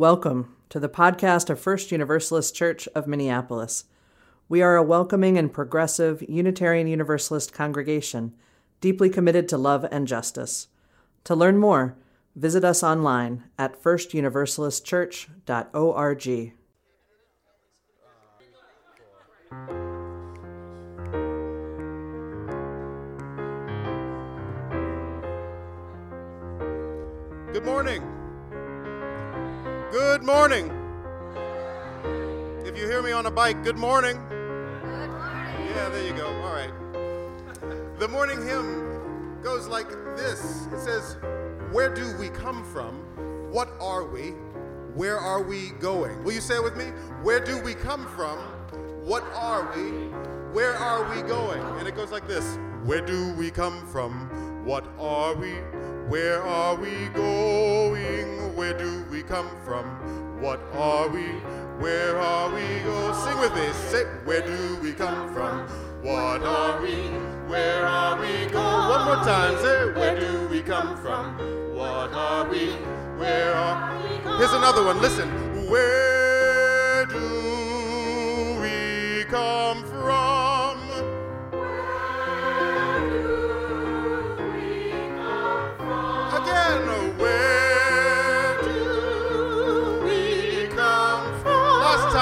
Welcome to the podcast of First Universalist Church of Minneapolis. We are a welcoming and progressive Unitarian Universalist congregation deeply committed to love and justice. To learn more, visit us online at firstuniversalistchurch.org. Good morning. Good morning. If you hear me on a bike, good morning. Good morning. Yeah, there you go. All right. The morning hymn goes like this It says, Where do we come from? What are we? Where are we going? Will you say it with me? Where do we come from? What are we? Where are we going? And it goes like this Where do we come from? What are we? Where are we going? Where do we come from? What are we? Where are we going? Sing with me. Say, where do we come from? What are we? Where are we going? One more time. Say, where do we come from? What are we? Where are we going? Here's another one. Listen. Where do we come from?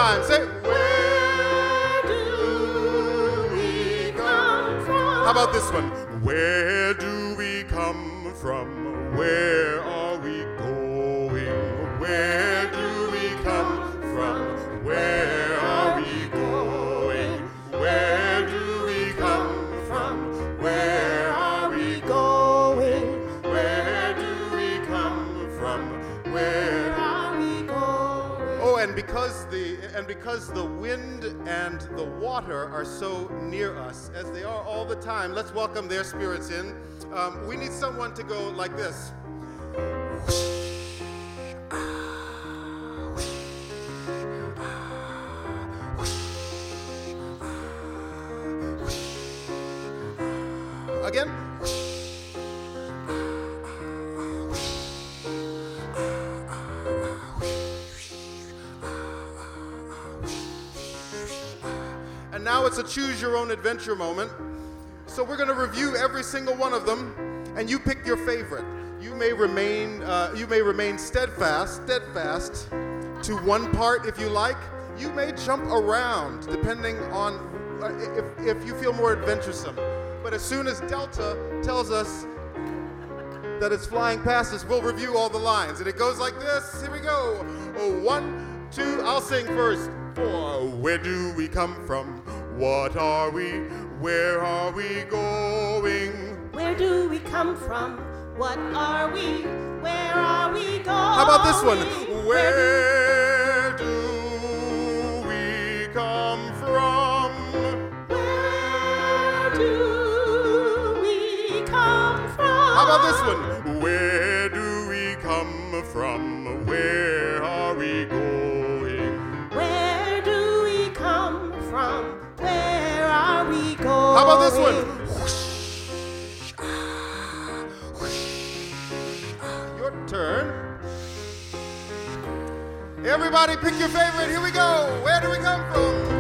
Time, say, where do we come from? How about this one? Where do we come from? Where because the wind and the water are so near us, as they are all the time, let's welcome their spirits in. Um, we need someone to go like this. Choose your own adventure moment. So we're going to review every single one of them, and you pick your favorite. You may remain, uh, you may remain steadfast, steadfast to one part if you like. You may jump around depending on uh, if, if you feel more adventuresome. But as soon as Delta tells us that it's flying past us, we'll review all the lines. And it goes like this. Here we go. Oh, one, two, I'll sing first. Four. Where do we come from? What are we? Where are we going? Where do we come from? What are we? Where are we going? How about this one? Where about this one? Your turn. Everybody pick your favorite. Here we go. Where do we come from?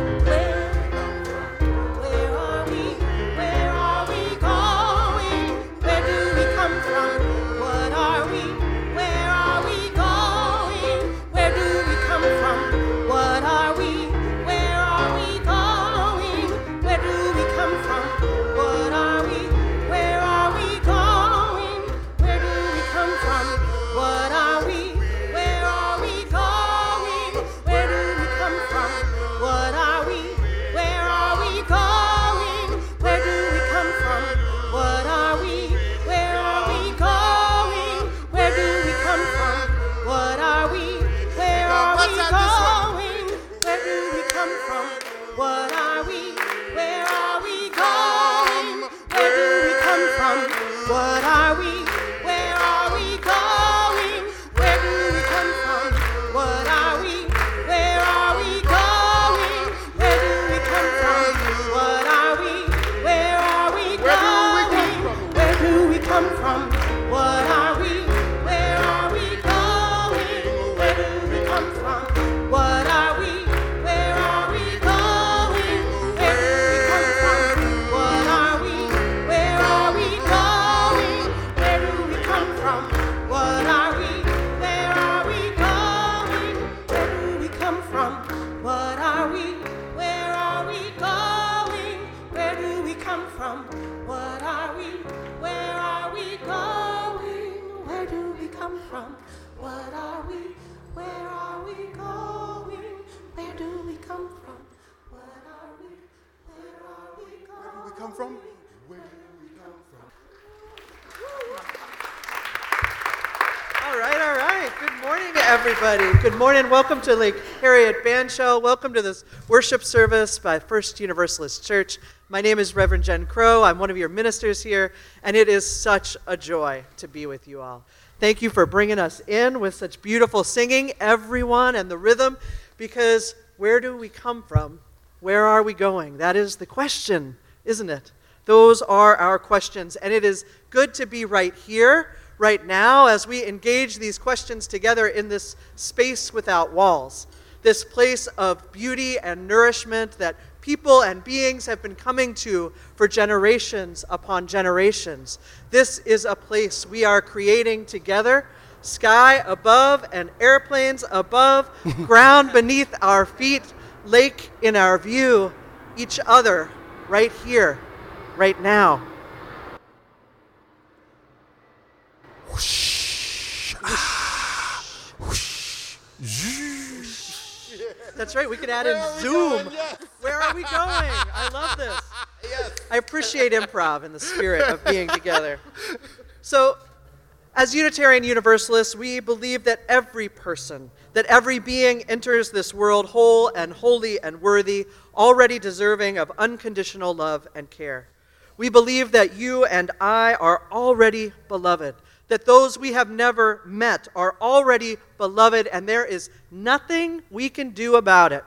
Morning. Welcome to Lake Harriet Band Welcome to this worship service by First Universalist Church. My name is Reverend Jen Crow. I'm one of your ministers here, and it is such a joy to be with you all. Thank you for bringing us in with such beautiful singing, everyone, and the rhythm, because where do we come from? Where are we going? That is the question, isn't it? Those are our questions, and it is good to be right here right now as we engage these questions together in this space without walls, this place of beauty and nourishment that people and beings have been coming to for generations upon generations. This is a place we are creating together. Sky above and airplanes above, ground beneath our feet, lake in our view, each other right here, right now. Ah. That's right. We could add in are we Zoom. going? Yes. Where are we going? I love this. Yes. I appreciate improv and the spirit of being together. So, as Unitarian Universalists, we believe that every person, that every being enters this world whole and holy and worthy, already deserving of unconditional love and care. We believe that you and I are already beloved, that those we have never met are already beloved, and there is nothing we can do about it.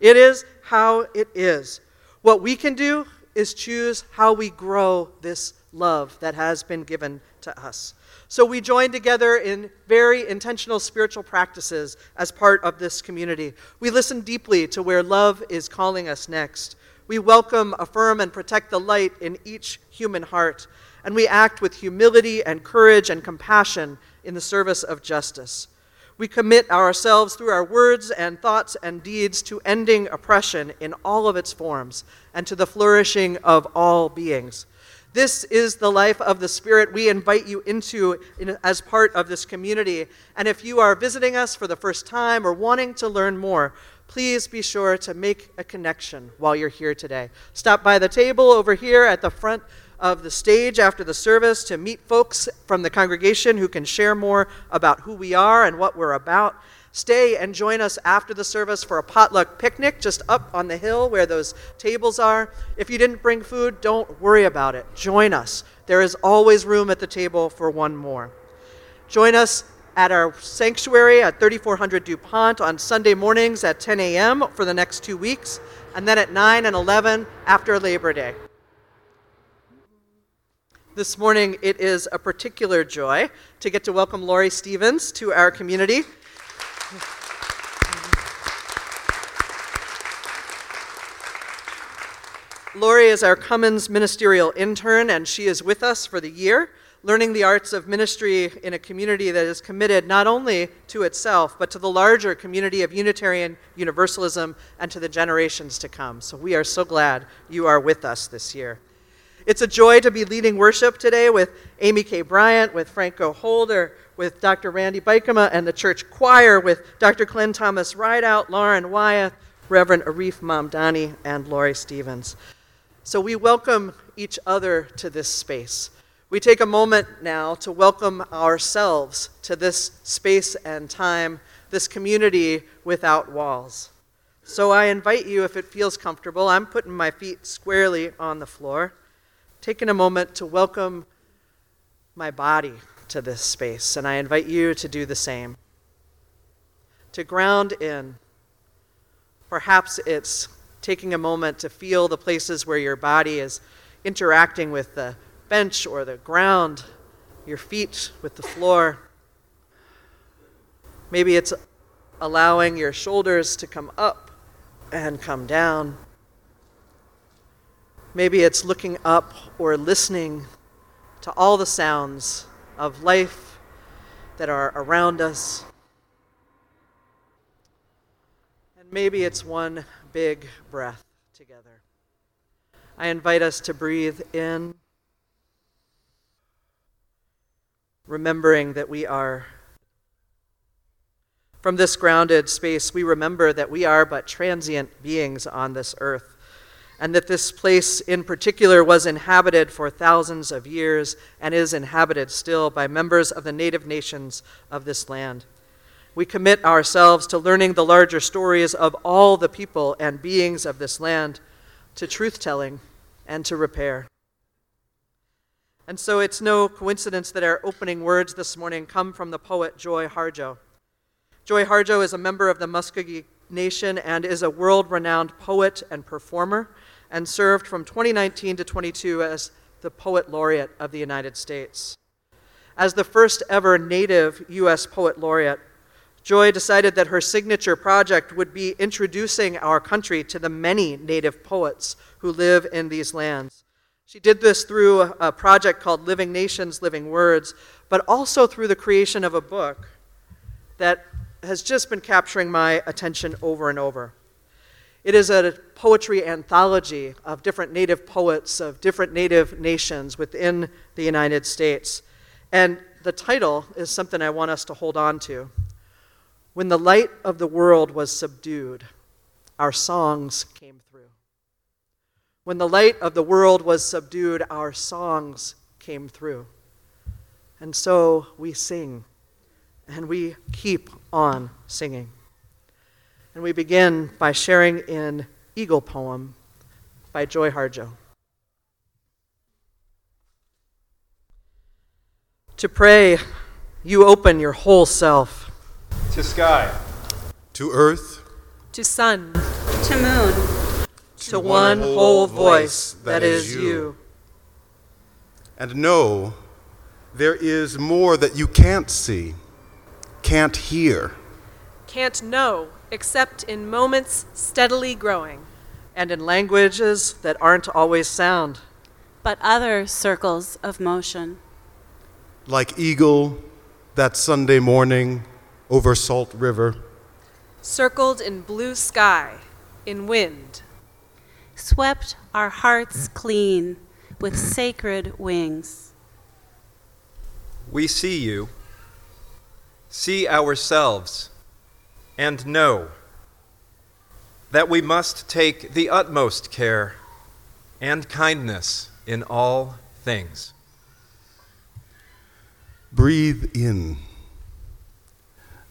It is how it is. What we can do is choose how we grow this love that has been given to us. So we join together in very intentional spiritual practices as part of this community. We listen deeply to where love is calling us next. We welcome, affirm, and protect the light in each human heart. And we act with humility and courage and compassion in the service of justice. We commit ourselves through our words and thoughts and deeds to ending oppression in all of its forms and to the flourishing of all beings. This is the life of the Spirit we invite you into in, as part of this community. And if you are visiting us for the first time or wanting to learn more, please be sure to make a connection while you're here today. Stop by the table over here at the front of the stage after the service to meet folks from the congregation who can share more about who we are and what we're about. Stay and join us after the service for a potluck picnic just up on the hill where those tables are. If you didn't bring food, don't worry about it. Join us. There is always room at the table for one more. Join us at our sanctuary at 3400 DuPont on Sunday mornings at 10 a.m. for the next two weeks, and then at 9 and 11 after Labor Day. This morning, it is a particular joy to get to welcome Laurie Stevens to our community. Laurie is our Cummins ministerial intern, and she is with us for the year, learning the arts of ministry in a community that is committed not only to itself, but to the larger community of Unitarian Universalism and to the generations to come. So we are so glad you are with us this year. It's a joy to be leading worship today with Amy K. Bryant, with Franco Holder, with Dr. Randy Bykema, and the church choir with Dr. Glenn Thomas Rideout, Lauren Wyeth, Reverend Arif Mamdani, and Laurie Stevens. So we welcome each other to this space. We take a moment now to welcome ourselves to this space and time, this community without walls. So I invite you, if it feels comfortable, I'm putting my feet squarely on the floor, taking a moment to welcome my body to this space, and I invite you to do the same. To ground in. Perhaps it's taking a moment to feel the places where your body is interacting with the bench or the ground, your feet with the floor. Maybe it's allowing your shoulders to come up and come down. Maybe it's looking up or listening to all the sounds of life that are around us. And maybe it's one big breath together. I invite us to breathe in, remembering that we are. From this grounded space, we remember that we are but transient beings on this earth. And that this place in particular was inhabited for thousands of years and is inhabited still by members of the native nations of this land. We commit ourselves to learning the larger stories of all the people and beings of this land, to truth telling, and to repair. And so it's no coincidence that our opening words this morning come from the poet Joy Harjo. Joy Harjo is a member of the Muscogee Nation and is a world renowned poet and performer and served from 2019 to 22 as the Poet Laureate of the United States. As the first ever Native U.S. Poet Laureate, Joy decided that her signature project would be introducing our country to the many Native poets who live in these lands. She did this through a project called Living Nations, Living Words, but also through the creation of a book that has just been capturing my attention over and over. It is a poetry anthology of different Native poets of different Native nations within the United States. And the title is something I want us to hold on to. When the light of the world was subdued, our songs came through. When the light of the world was subdued, our songs came through. And so we sing, and we keep on singing. And we begin by sharing an Eagle Poem by Joy Harjo. To pray, you open your whole self. To sky. To earth. To sun. To moon. To one whole voice that is you. And know there is more that you can't see, can't hear. Can't know except in moments steadily growing. And in languages that aren't always sound. But other circles of motion. Like eagle that Sunday morning over Salt River. Circled in blue sky, in wind. Swept our hearts clean with sacred wings. We see you, see ourselves, and know that we must take the utmost care and kindness in all things. Breathe in,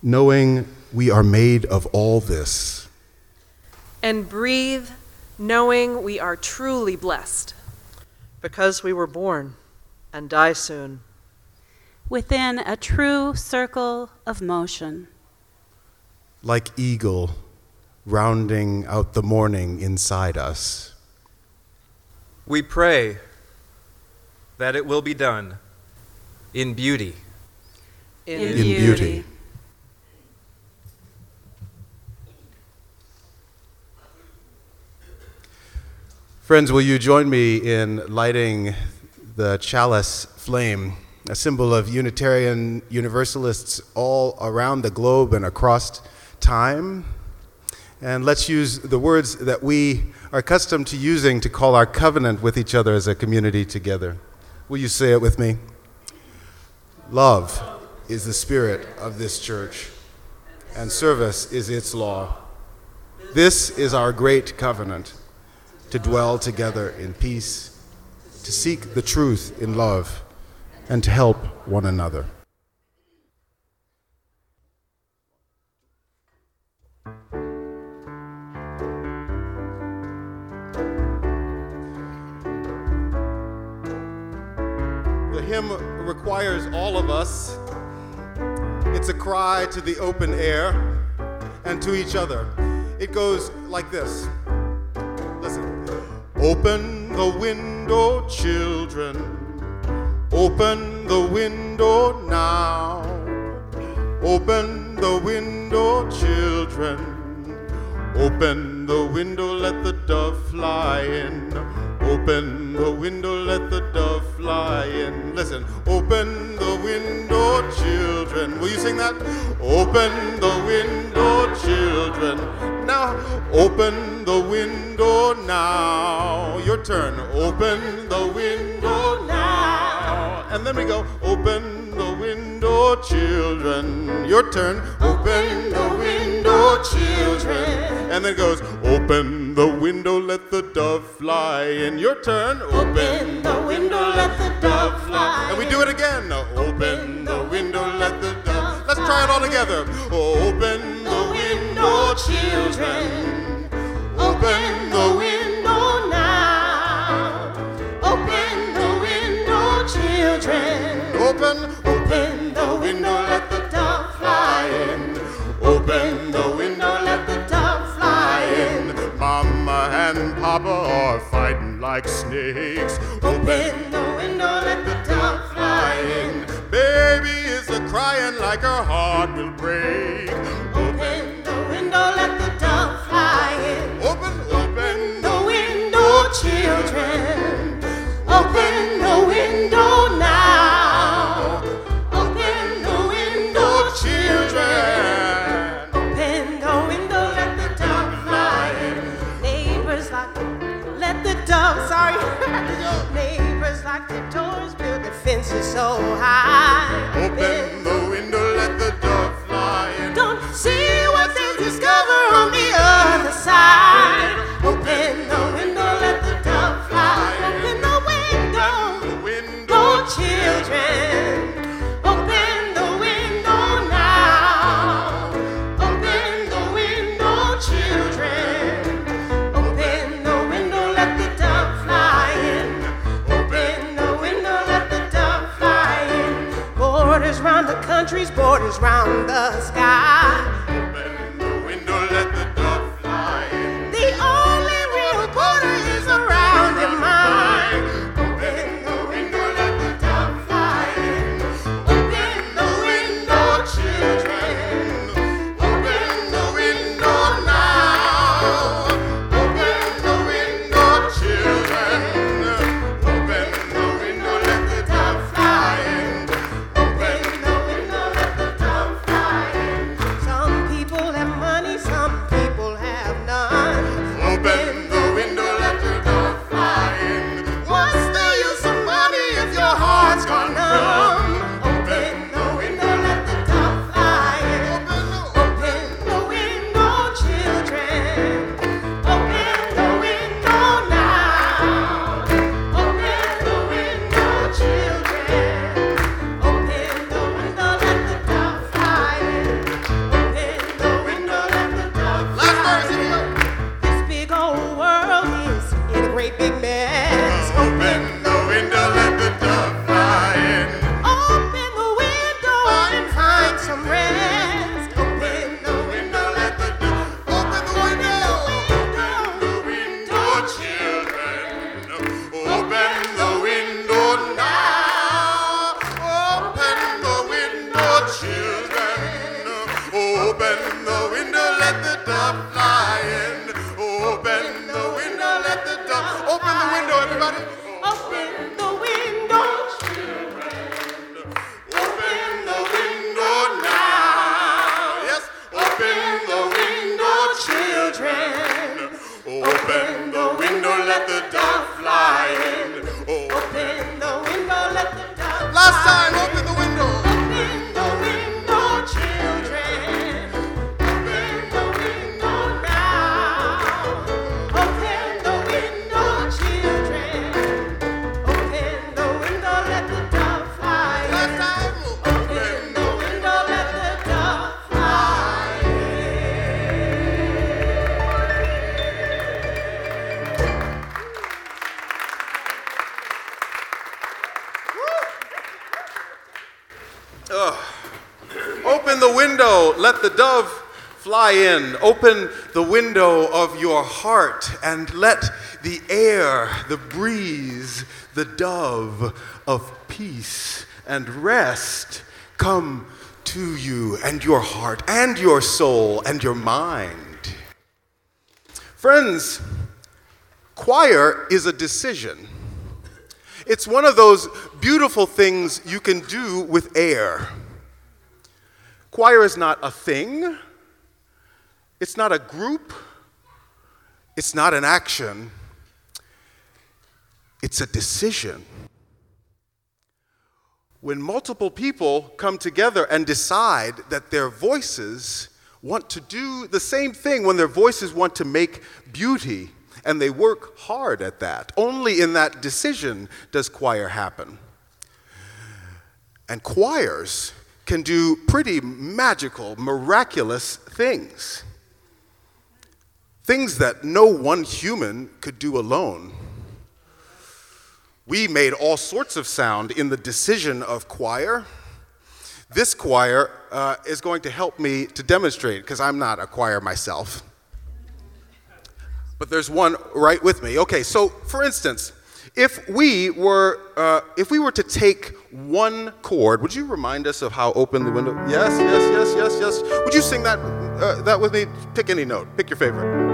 knowing we are made of all this. And breathe, knowing we are truly blessed. Because we were born and die soon. Within a true circle of motion. Like eagle rounding out the morning inside us. We pray that it will be done in beauty. In, In beauty. Friends, will you join me in lighting the chalice flame, a symbol of Unitarian Universalists all around the globe and across time? And let's use the words that we are accustomed to using to call our covenant with each other as a community together. Will you say it with me? Love is the spirit of this church, and service is its law. This is our great covenant to dwell together in peace, to seek the truth in love, and to help one another. Requires all of us. It's a cry to the open air and to each other. It goes like this. Listen. Open the window, children. Open the window now. Open the window, children. Open the window, let the dove fly in. Open the window, let the dove fly in. Listen, open the window, children. Will you sing that? Open the window, children. Now, open the window now. Your turn. Open the window now and then we go, open the window, children. Your turn. Open the window, children. And then it goes, open the window, let the dove fly in. Your turn. Open the window, let the dove fly. And we do it again. Open the window, let the dove. Let's try it all together. Open the window, children. Open the window. Open, open the window, let the dove fly in. Open the window, let the dove fly in. Mama and Papa are fighting like snakes. fly in. Open the window of your heart and let the air, the breeze, the dove of peace and rest come to you and your heart and your soul and your mind. Friends, choir is a decision. It's one of those beautiful things you can do with air. Choir is not a thing, it's not a group, it's not an action, it's a decision. When multiple people come together and decide that their voices want to do the same thing, when their voices want to make beauty, and they work hard at that. Only in that decision does choir happen. And choirs can do pretty magical, miraculous things. Things that no one human could do alone. We made all sorts of sound in the decision of choir. This choir uh, is going to help me to demonstrate because I'm not a choir myself. But there's one right with me. Okay, so for instance, if we were uh, if we were to take one chord, would you remind us of how open the window? Yes, yes, yes, yes, yes. Would you sing that uh, that with me? Pick any note. Pick your favorite.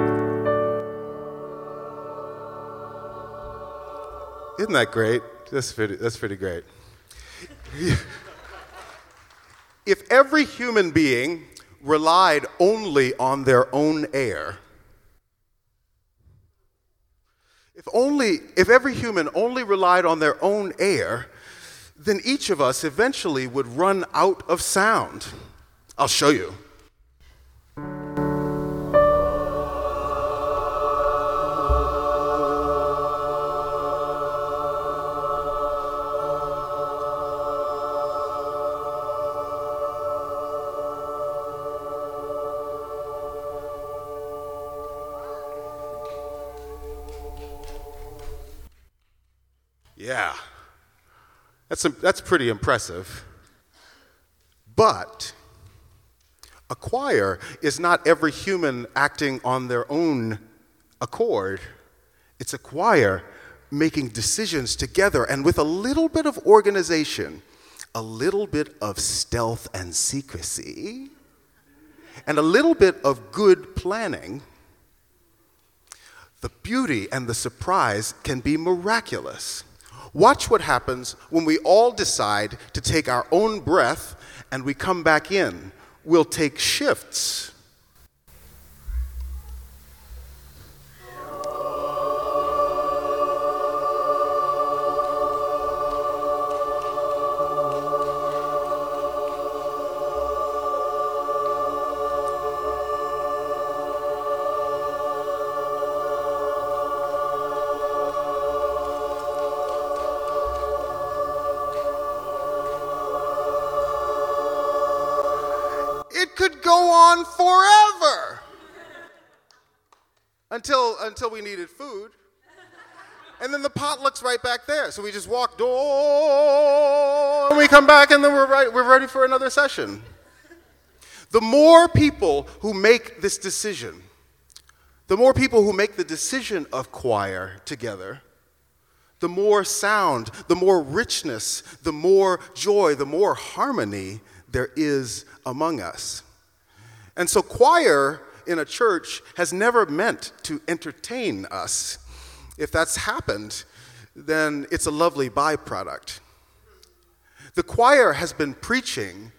Isn't that great? That's pretty, that's pretty great. if every human being relied only on their own air, if only if every human only relied on their own air, then each of us eventually would run out of sound. I'll show you. That's, that's pretty impressive. But a choir is not every human acting on their own accord. It's a choir making decisions together and with a little bit of organization, a little bit of stealth and secrecy, and a little bit of good planning. The beauty and the surprise can be miraculous. Watch what happens when we all decide to take our own breath and we come back in. We'll take shifts. On forever until, until we needed food. And then the potluck's right back there. So we just walk door, and we come back, and then we're, right, we're ready for another session. The more people who make this decision, the more people who make the decision of choir together, the more sound, the more richness, the more joy, the more harmony there is among us. And so, choir in a church has never meant to entertain us. If that's happened, then it's a lovely byproduct. The choir has been preaching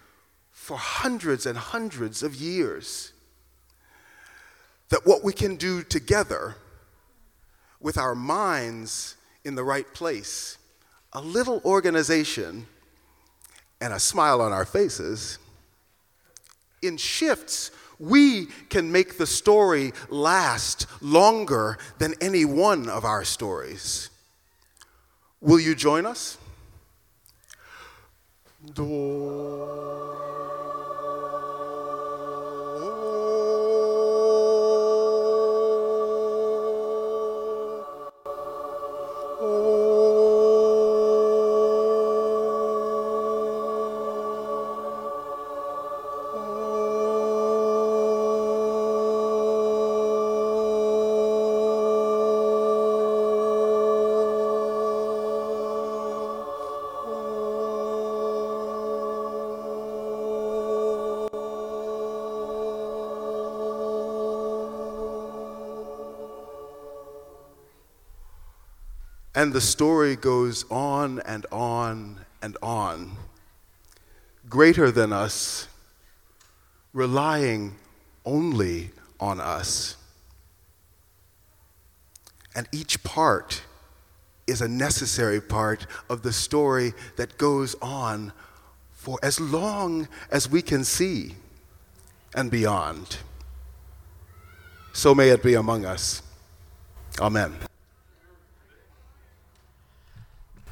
for hundreds and hundreds of years that what we can do together with our minds in the right place, a little organization, and a smile on our faces, in shifts, we can make the story last longer than any one of our stories. Will you join us? And the story goes on and on and on. Greater than us, relying only on us. And each part is a necessary part of the story that goes on for as long as we can see. and beyond. So may it be among us. Amen.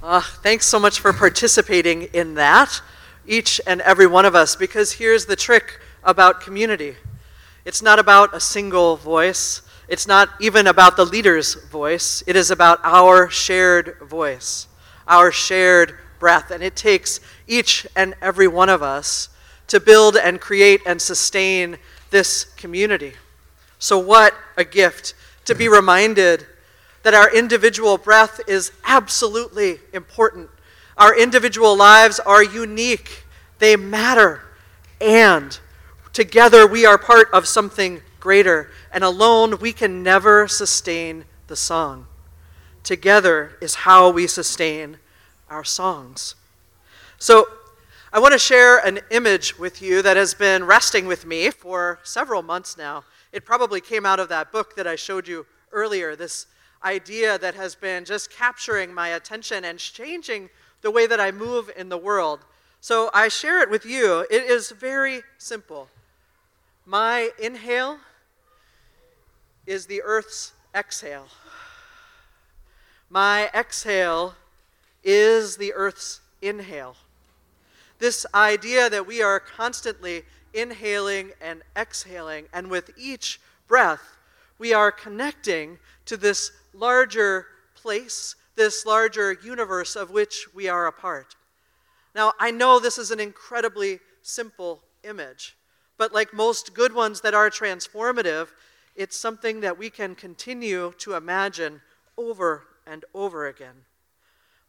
Uh, thanks so much for participating in that, each and every one of us, because here's the trick about community it's not about a single voice, it's not even about the leader's voice, it is about our shared voice, our shared breath. And it takes each and every one of us to build and create and sustain this community. So, what a gift to be reminded that our individual breath is absolutely important. Our individual lives are unique, they matter, and together we are part of something greater. And alone we can never sustain the song. Together is how we sustain our songs. So, I want to share an image with you that has been resting with me for several months now. It probably came out of that book that I showed you earlier, this idea that has been just capturing my attention and changing the way that I move in the world. So I share it with you. It is very simple. My inhale is the earth's exhale. My exhale is the earth's inhale. This idea that we are constantly inhaling and exhaling, and with each breath, we are connecting to this larger place, this larger universe of which we are a part. Now, I know this is an incredibly simple image, but like most good ones that are transformative, it's something that we can continue to imagine over and over again.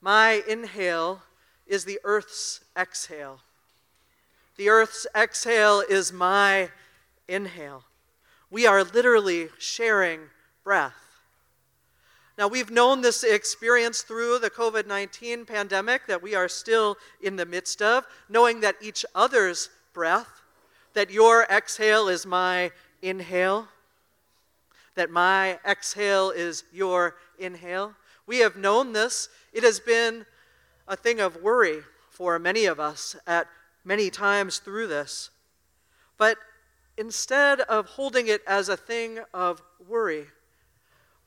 My inhale is the earth's exhale. The earth's exhale is my inhale. We are literally sharing breath. Now, we've known this experience through the COVID 19 pandemic that we are still in the midst of, knowing that each other's breath, that your exhale is my inhale, that my exhale is your inhale. We have known this. It has been a thing of worry for many of us at many times through this. But instead of holding it as a thing of worry,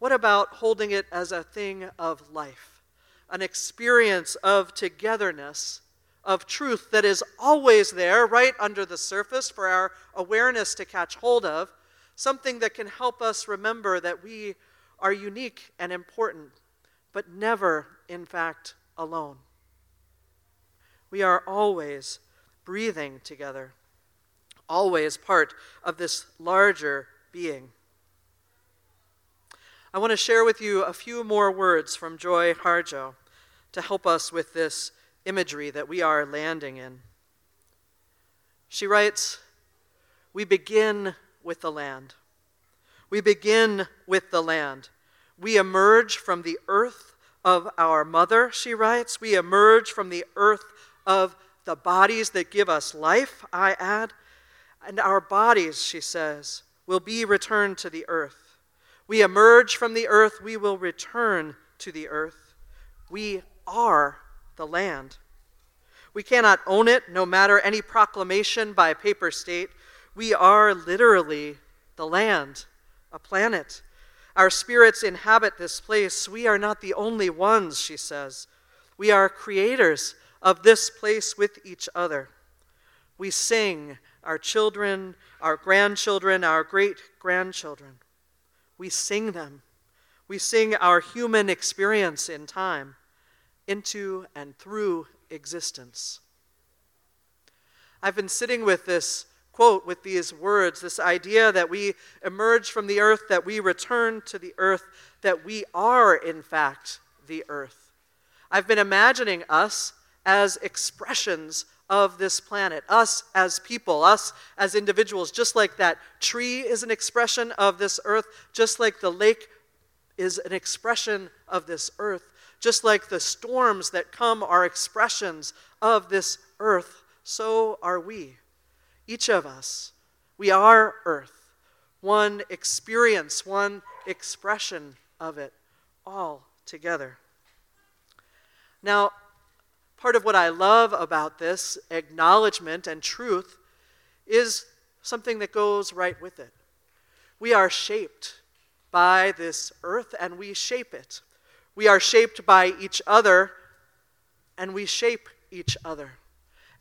what about holding it as a thing of life? An experience of togetherness, of truth that is always there, right under the surface for our awareness to catch hold of, something that can help us remember that we are unique and important, but never, in fact, alone. We are always breathing together, always part of this larger being. I want to share with you a few more words from Joy Harjo to help us with this imagery that we are landing in. She writes, We begin with the land. We begin with the land. We emerge from the earth of our mother, she writes. We emerge from the earth of the bodies that give us life, I add. And our bodies, she says, will be returned to the earth. We emerge from the earth, we will return to the earth. We are the land. We cannot own it, no matter any proclamation by a paper state. We are literally the land, a planet. Our spirits inhabit this place. We are not the only ones, she says. We are creators of this place with each other. We sing, our children, our grandchildren, our great grandchildren we sing them. We sing our human experience in time into and through existence. I've been sitting with this quote, with these words, this idea that we emerge from the earth, that we return to the earth, that we are, in fact, the earth. I've been imagining us as expressions of this planet, us as people, us as individuals, just like that tree is an expression of this earth, just like the lake is an expression of this earth, just like the storms that come are expressions of this earth, so are we. Each of us. We are earth. One experience, one expression of it, all together. Now, Part of what I love about this acknowledgement and truth is something that goes right with it. We are shaped by this earth and we shape it. We are shaped by each other and we shape each other.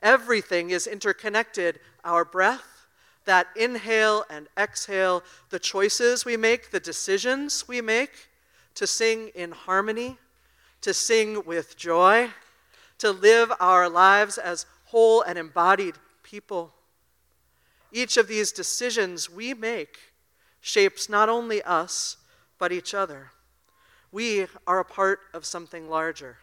Everything is interconnected. Our breath, that inhale and exhale, the choices we make, the decisions we make to sing in harmony, to sing with joy, to live our lives as whole and embodied people. Each of these decisions we make shapes not only us, but each other. We are a part of something larger.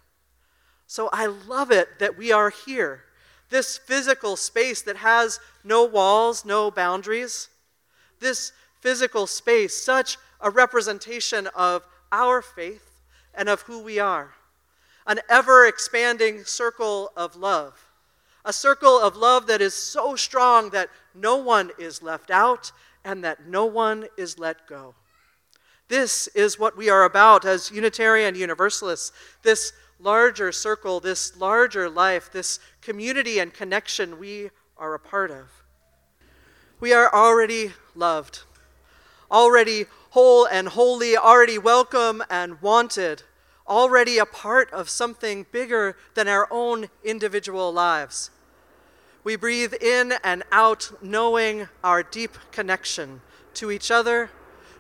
So I love it that we are here, this physical space that has no walls, no boundaries. This physical space, such a representation of our faith and of who we are. An ever expanding circle of love. A circle of love that is so strong that no one is left out and that no one is let go. This is what we are about as Unitarian Universalists this larger circle, this larger life, this community and connection we are a part of. We are already loved, already whole and holy, already welcome and wanted, already a part of something bigger than our own individual lives. We breathe in and out knowing our deep connection to each other,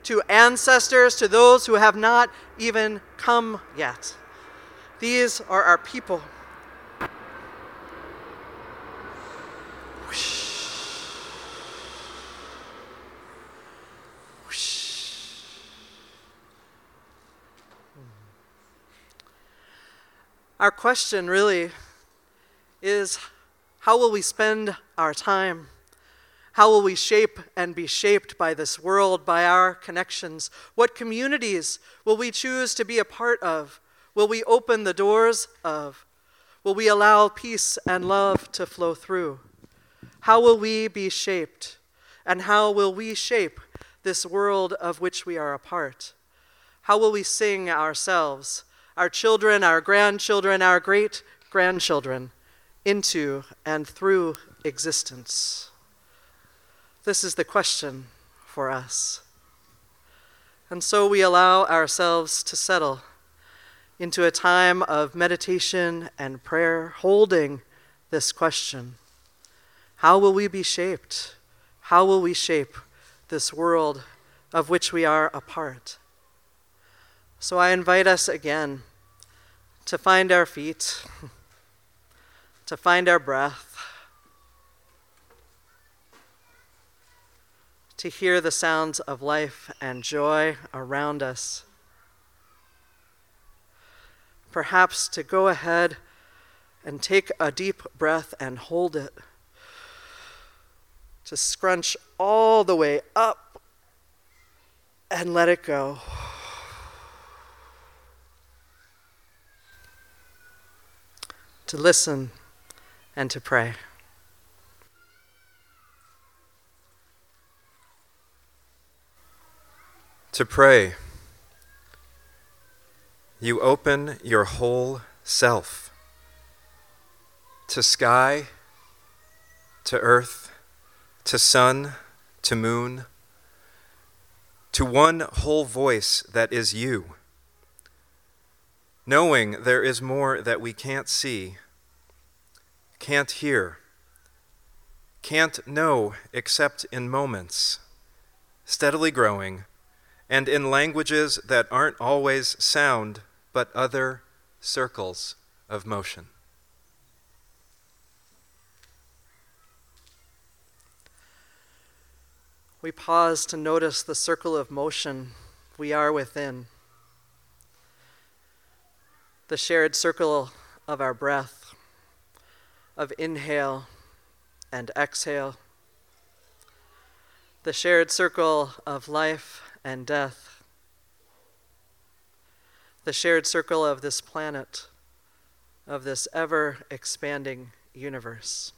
to ancestors, to those who have not even come yet. These are our people. Our question really is how will we spend our time? How will we shape and be shaped by this world, by our connections? What communities will we choose to be a part of? Will we open the doors of? Will we allow peace and love to flow through? How will we be shaped? And how will we shape this world of which we are a part? How will we sing ourselves, our children, our grandchildren, our great grandchildren into and through existence? This is the question for us. And so we allow ourselves to settle into a time of meditation and prayer, holding this question How will we be shaped? How will we shape this world of which we are a part? So I invite us again to find our feet, to find our breath, to hear the sounds of life and joy around us perhaps to go ahead and take a deep breath and hold it. To scrunch all the way up and let it go. To listen and to pray. To pray you open your whole self to sky, to earth, to sun, to moon, to one whole voice that is you. Knowing there is more that we can't see, can't hear, can't know except in moments, steadily growing, and in languages that aren't always sound but other circles of motion. We pause to notice the circle of motion we are within, the shared circle of our breath, of inhale and exhale, the shared circle of life and death the shared circle of this planet, of this ever expanding universe.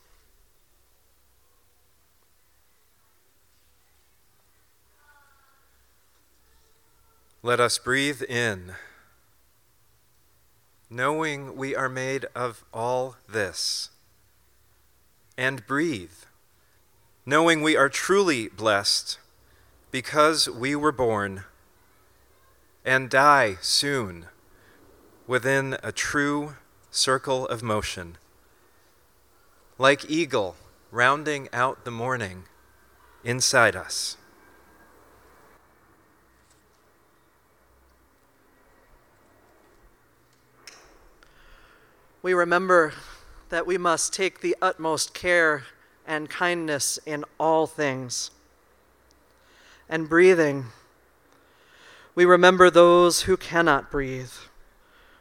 Let us breathe in, knowing we are made of all this, and breathe, knowing we are truly blessed because we were born and die soon within a true circle of motion. Like eagle rounding out the morning inside us. We remember that we must take the utmost care and kindness in all things. And breathing, we remember those who cannot breathe,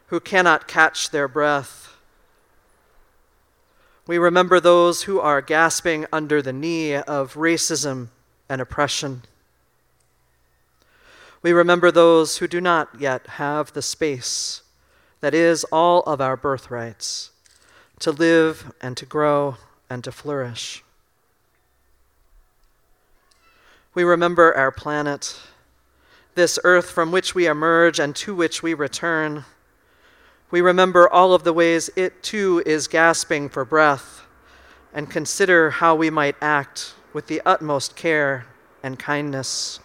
who cannot catch their breath. We remember those who are gasping under the knee of racism and oppression. We remember those who do not yet have the space that is all of our birthrights to live and to grow and to flourish. We remember our planet, this earth from which we emerge and to which we return. We remember all of the ways it too is gasping for breath and consider how we might act with the utmost care and kindness.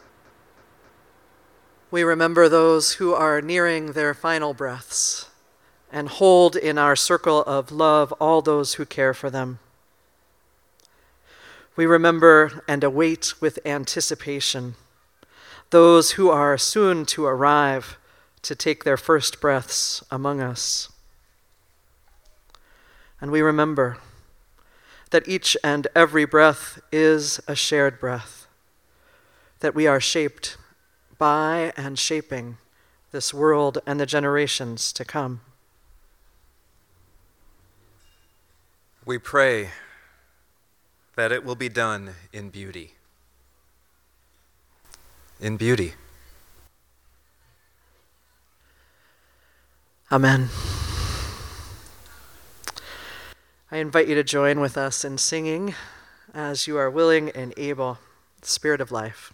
We remember those who are nearing their final breaths and hold in our circle of love all those who care for them. We remember and await with anticipation those who are soon to arrive to take their first breaths among us. And we remember that each and every breath is a shared breath, that we are shaped by and shaping this world and the generations to come. We pray that it will be done in beauty. In beauty. Amen. I invite you to join with us in singing as you are willing and able, Spirit of Life.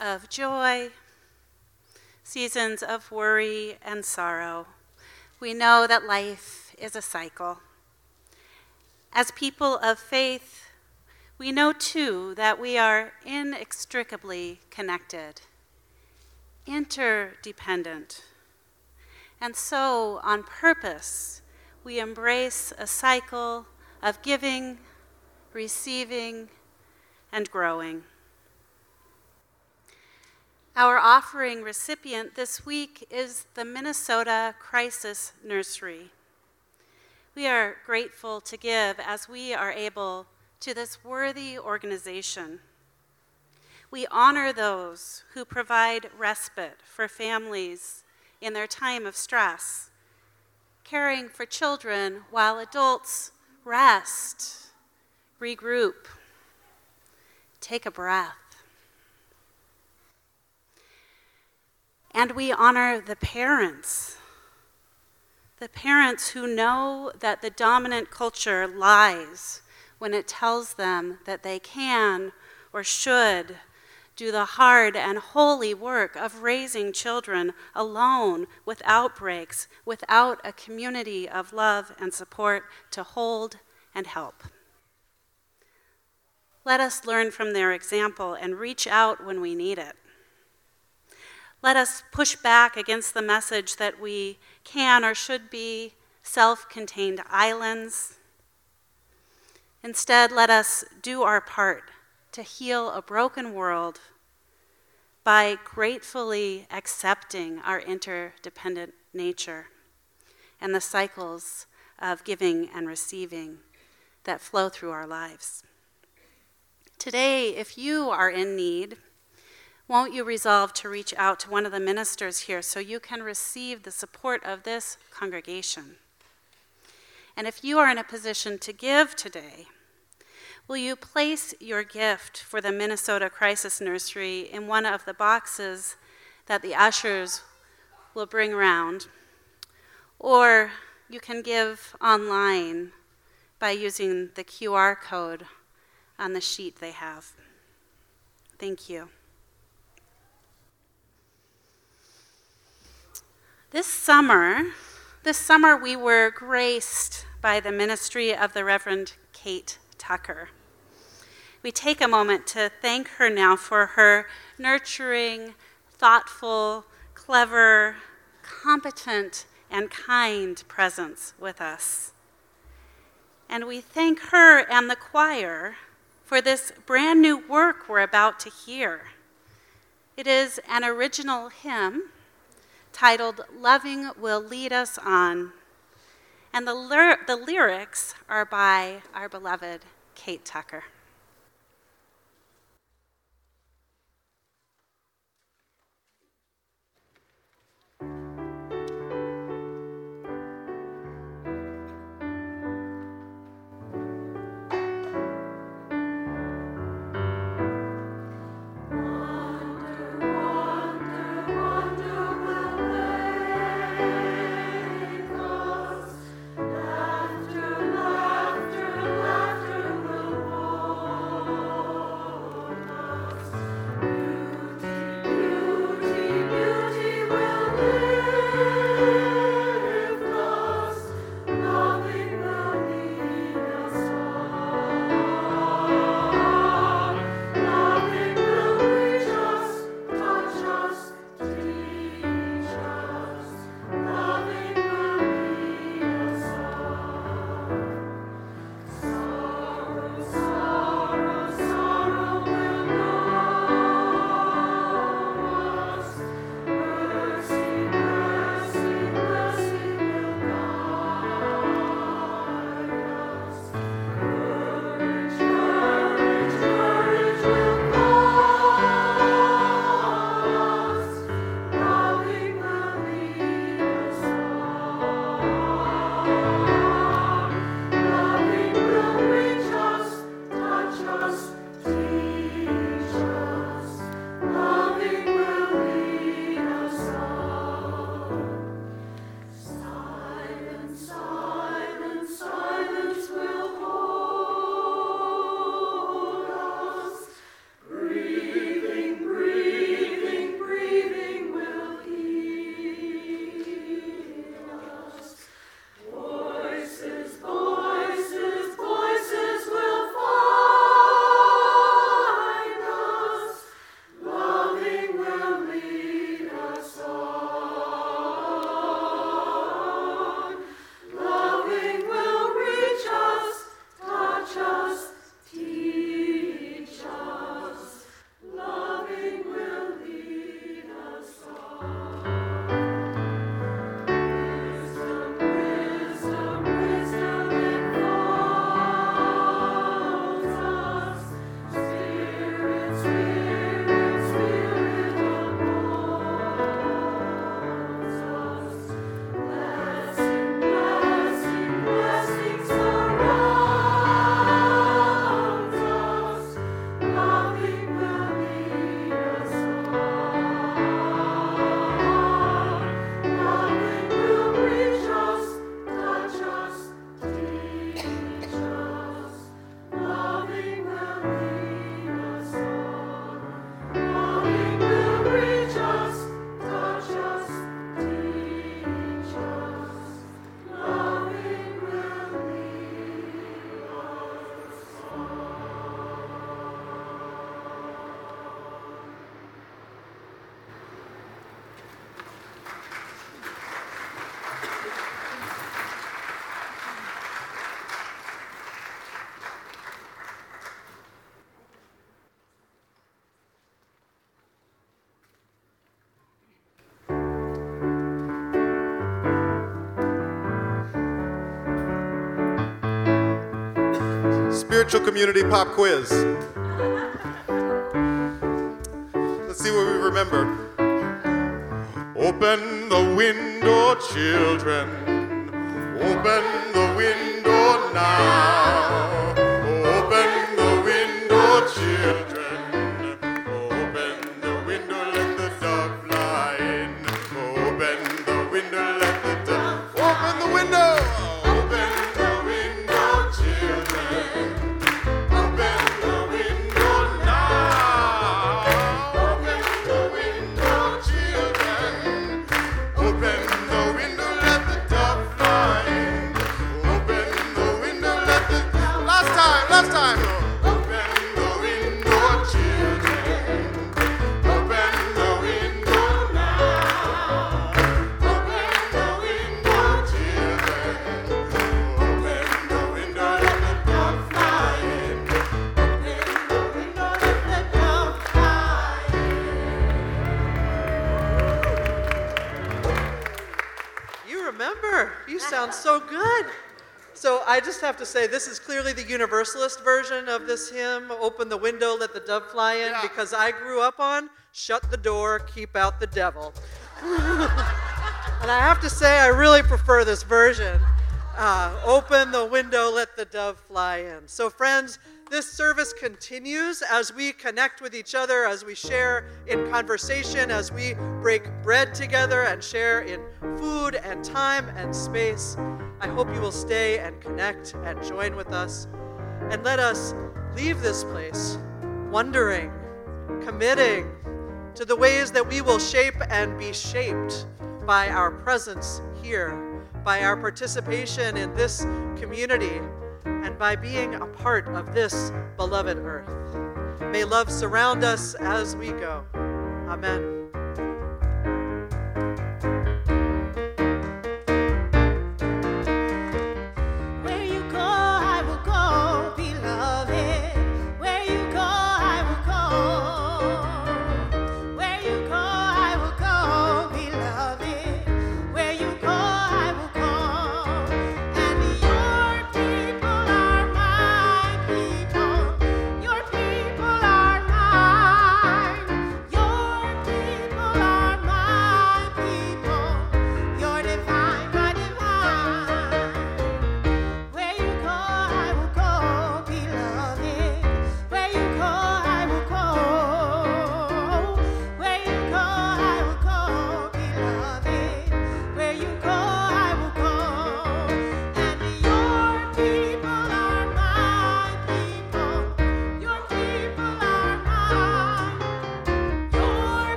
Of joy, seasons of worry and sorrow. We know that life is a cycle. As people of faith, we know too that we are inextricably connected, interdependent. And so, on purpose, we embrace a cycle of giving, receiving, and growing. Our offering recipient this week is the Minnesota Crisis Nursery. We are grateful to give as we are able to this worthy organization. We honor those who provide respite for families in their time of stress, caring for children while adults rest, regroup, take a breath. And we honor the parents, the parents who know that the dominant culture lies when it tells them that they can or should do the hard and holy work of raising children alone, without breaks, without a community of love and support to hold and help. Let us learn from their example and reach out when we need it. Let us push back against the message that we can or should be self contained islands. Instead, let us do our part to heal a broken world by gratefully accepting our interdependent nature and the cycles of giving and receiving that flow through our lives. Today, if you are in need, won't you resolve to reach out to one of the ministers here so you can receive the support of this congregation? And if you are in a position to give today, will you place your gift for the Minnesota Crisis Nursery in one of the boxes that the ushers will bring around? Or you can give online by using the QR code on the sheet they have. Thank you. This summer, this summer we were graced by the ministry of the Reverend Kate Tucker. We take a moment to thank her now for her nurturing, thoughtful, clever, competent, and kind presence with us. And we thank her and the choir for this brand new work we're about to hear. It is an original hymn titled Loving Will Lead Us On. And the, lyr- the lyrics are by our beloved Kate Tucker. Spiritual community pop quiz. Let's see what we remember. Open the window, children. Open the window now. To say, this is clearly the Universalist version of this hymn, Open the Window, Let the Dove Fly In, Yeah. because I grew up on Shut the Door, Keep Out the Devil. and I have to say, I really prefer this version. Uh, open the window, let the dove fly in. So, friends, this service continues as we connect with each other, as we share in conversation, as we break bread together and share in food and time and space. I hope you will stay and connect and join with us. And let us leave this place wondering, committing to the ways that we will shape and be shaped by our presence here, by our participation in this community, and by being a part of this beloved earth. May love surround us as we go. Amen.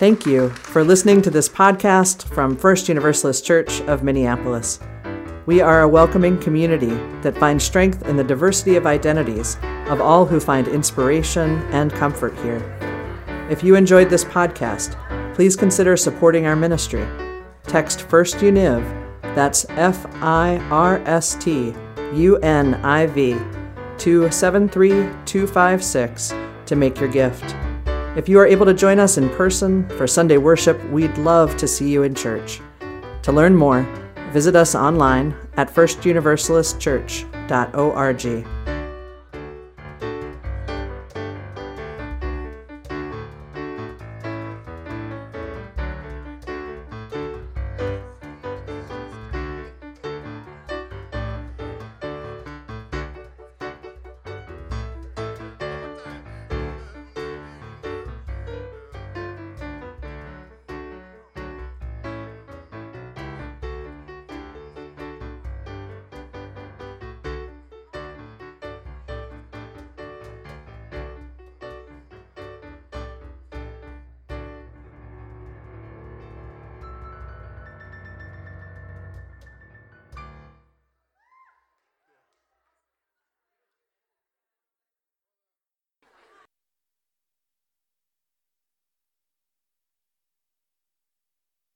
Thank you for listening to this podcast from First Universalist Church of Minneapolis. We are a welcoming community that finds strength in the diversity of identities of all who find inspiration and comfort here. If you enjoyed this podcast, please consider supporting our ministry. Text First Univ, that's F I R S T U N I V, to 73256 to make your gift. If you are able to join us in person for Sunday worship, we'd love to see you in church. To learn more, visit us online at firstuniversalistchurch.org.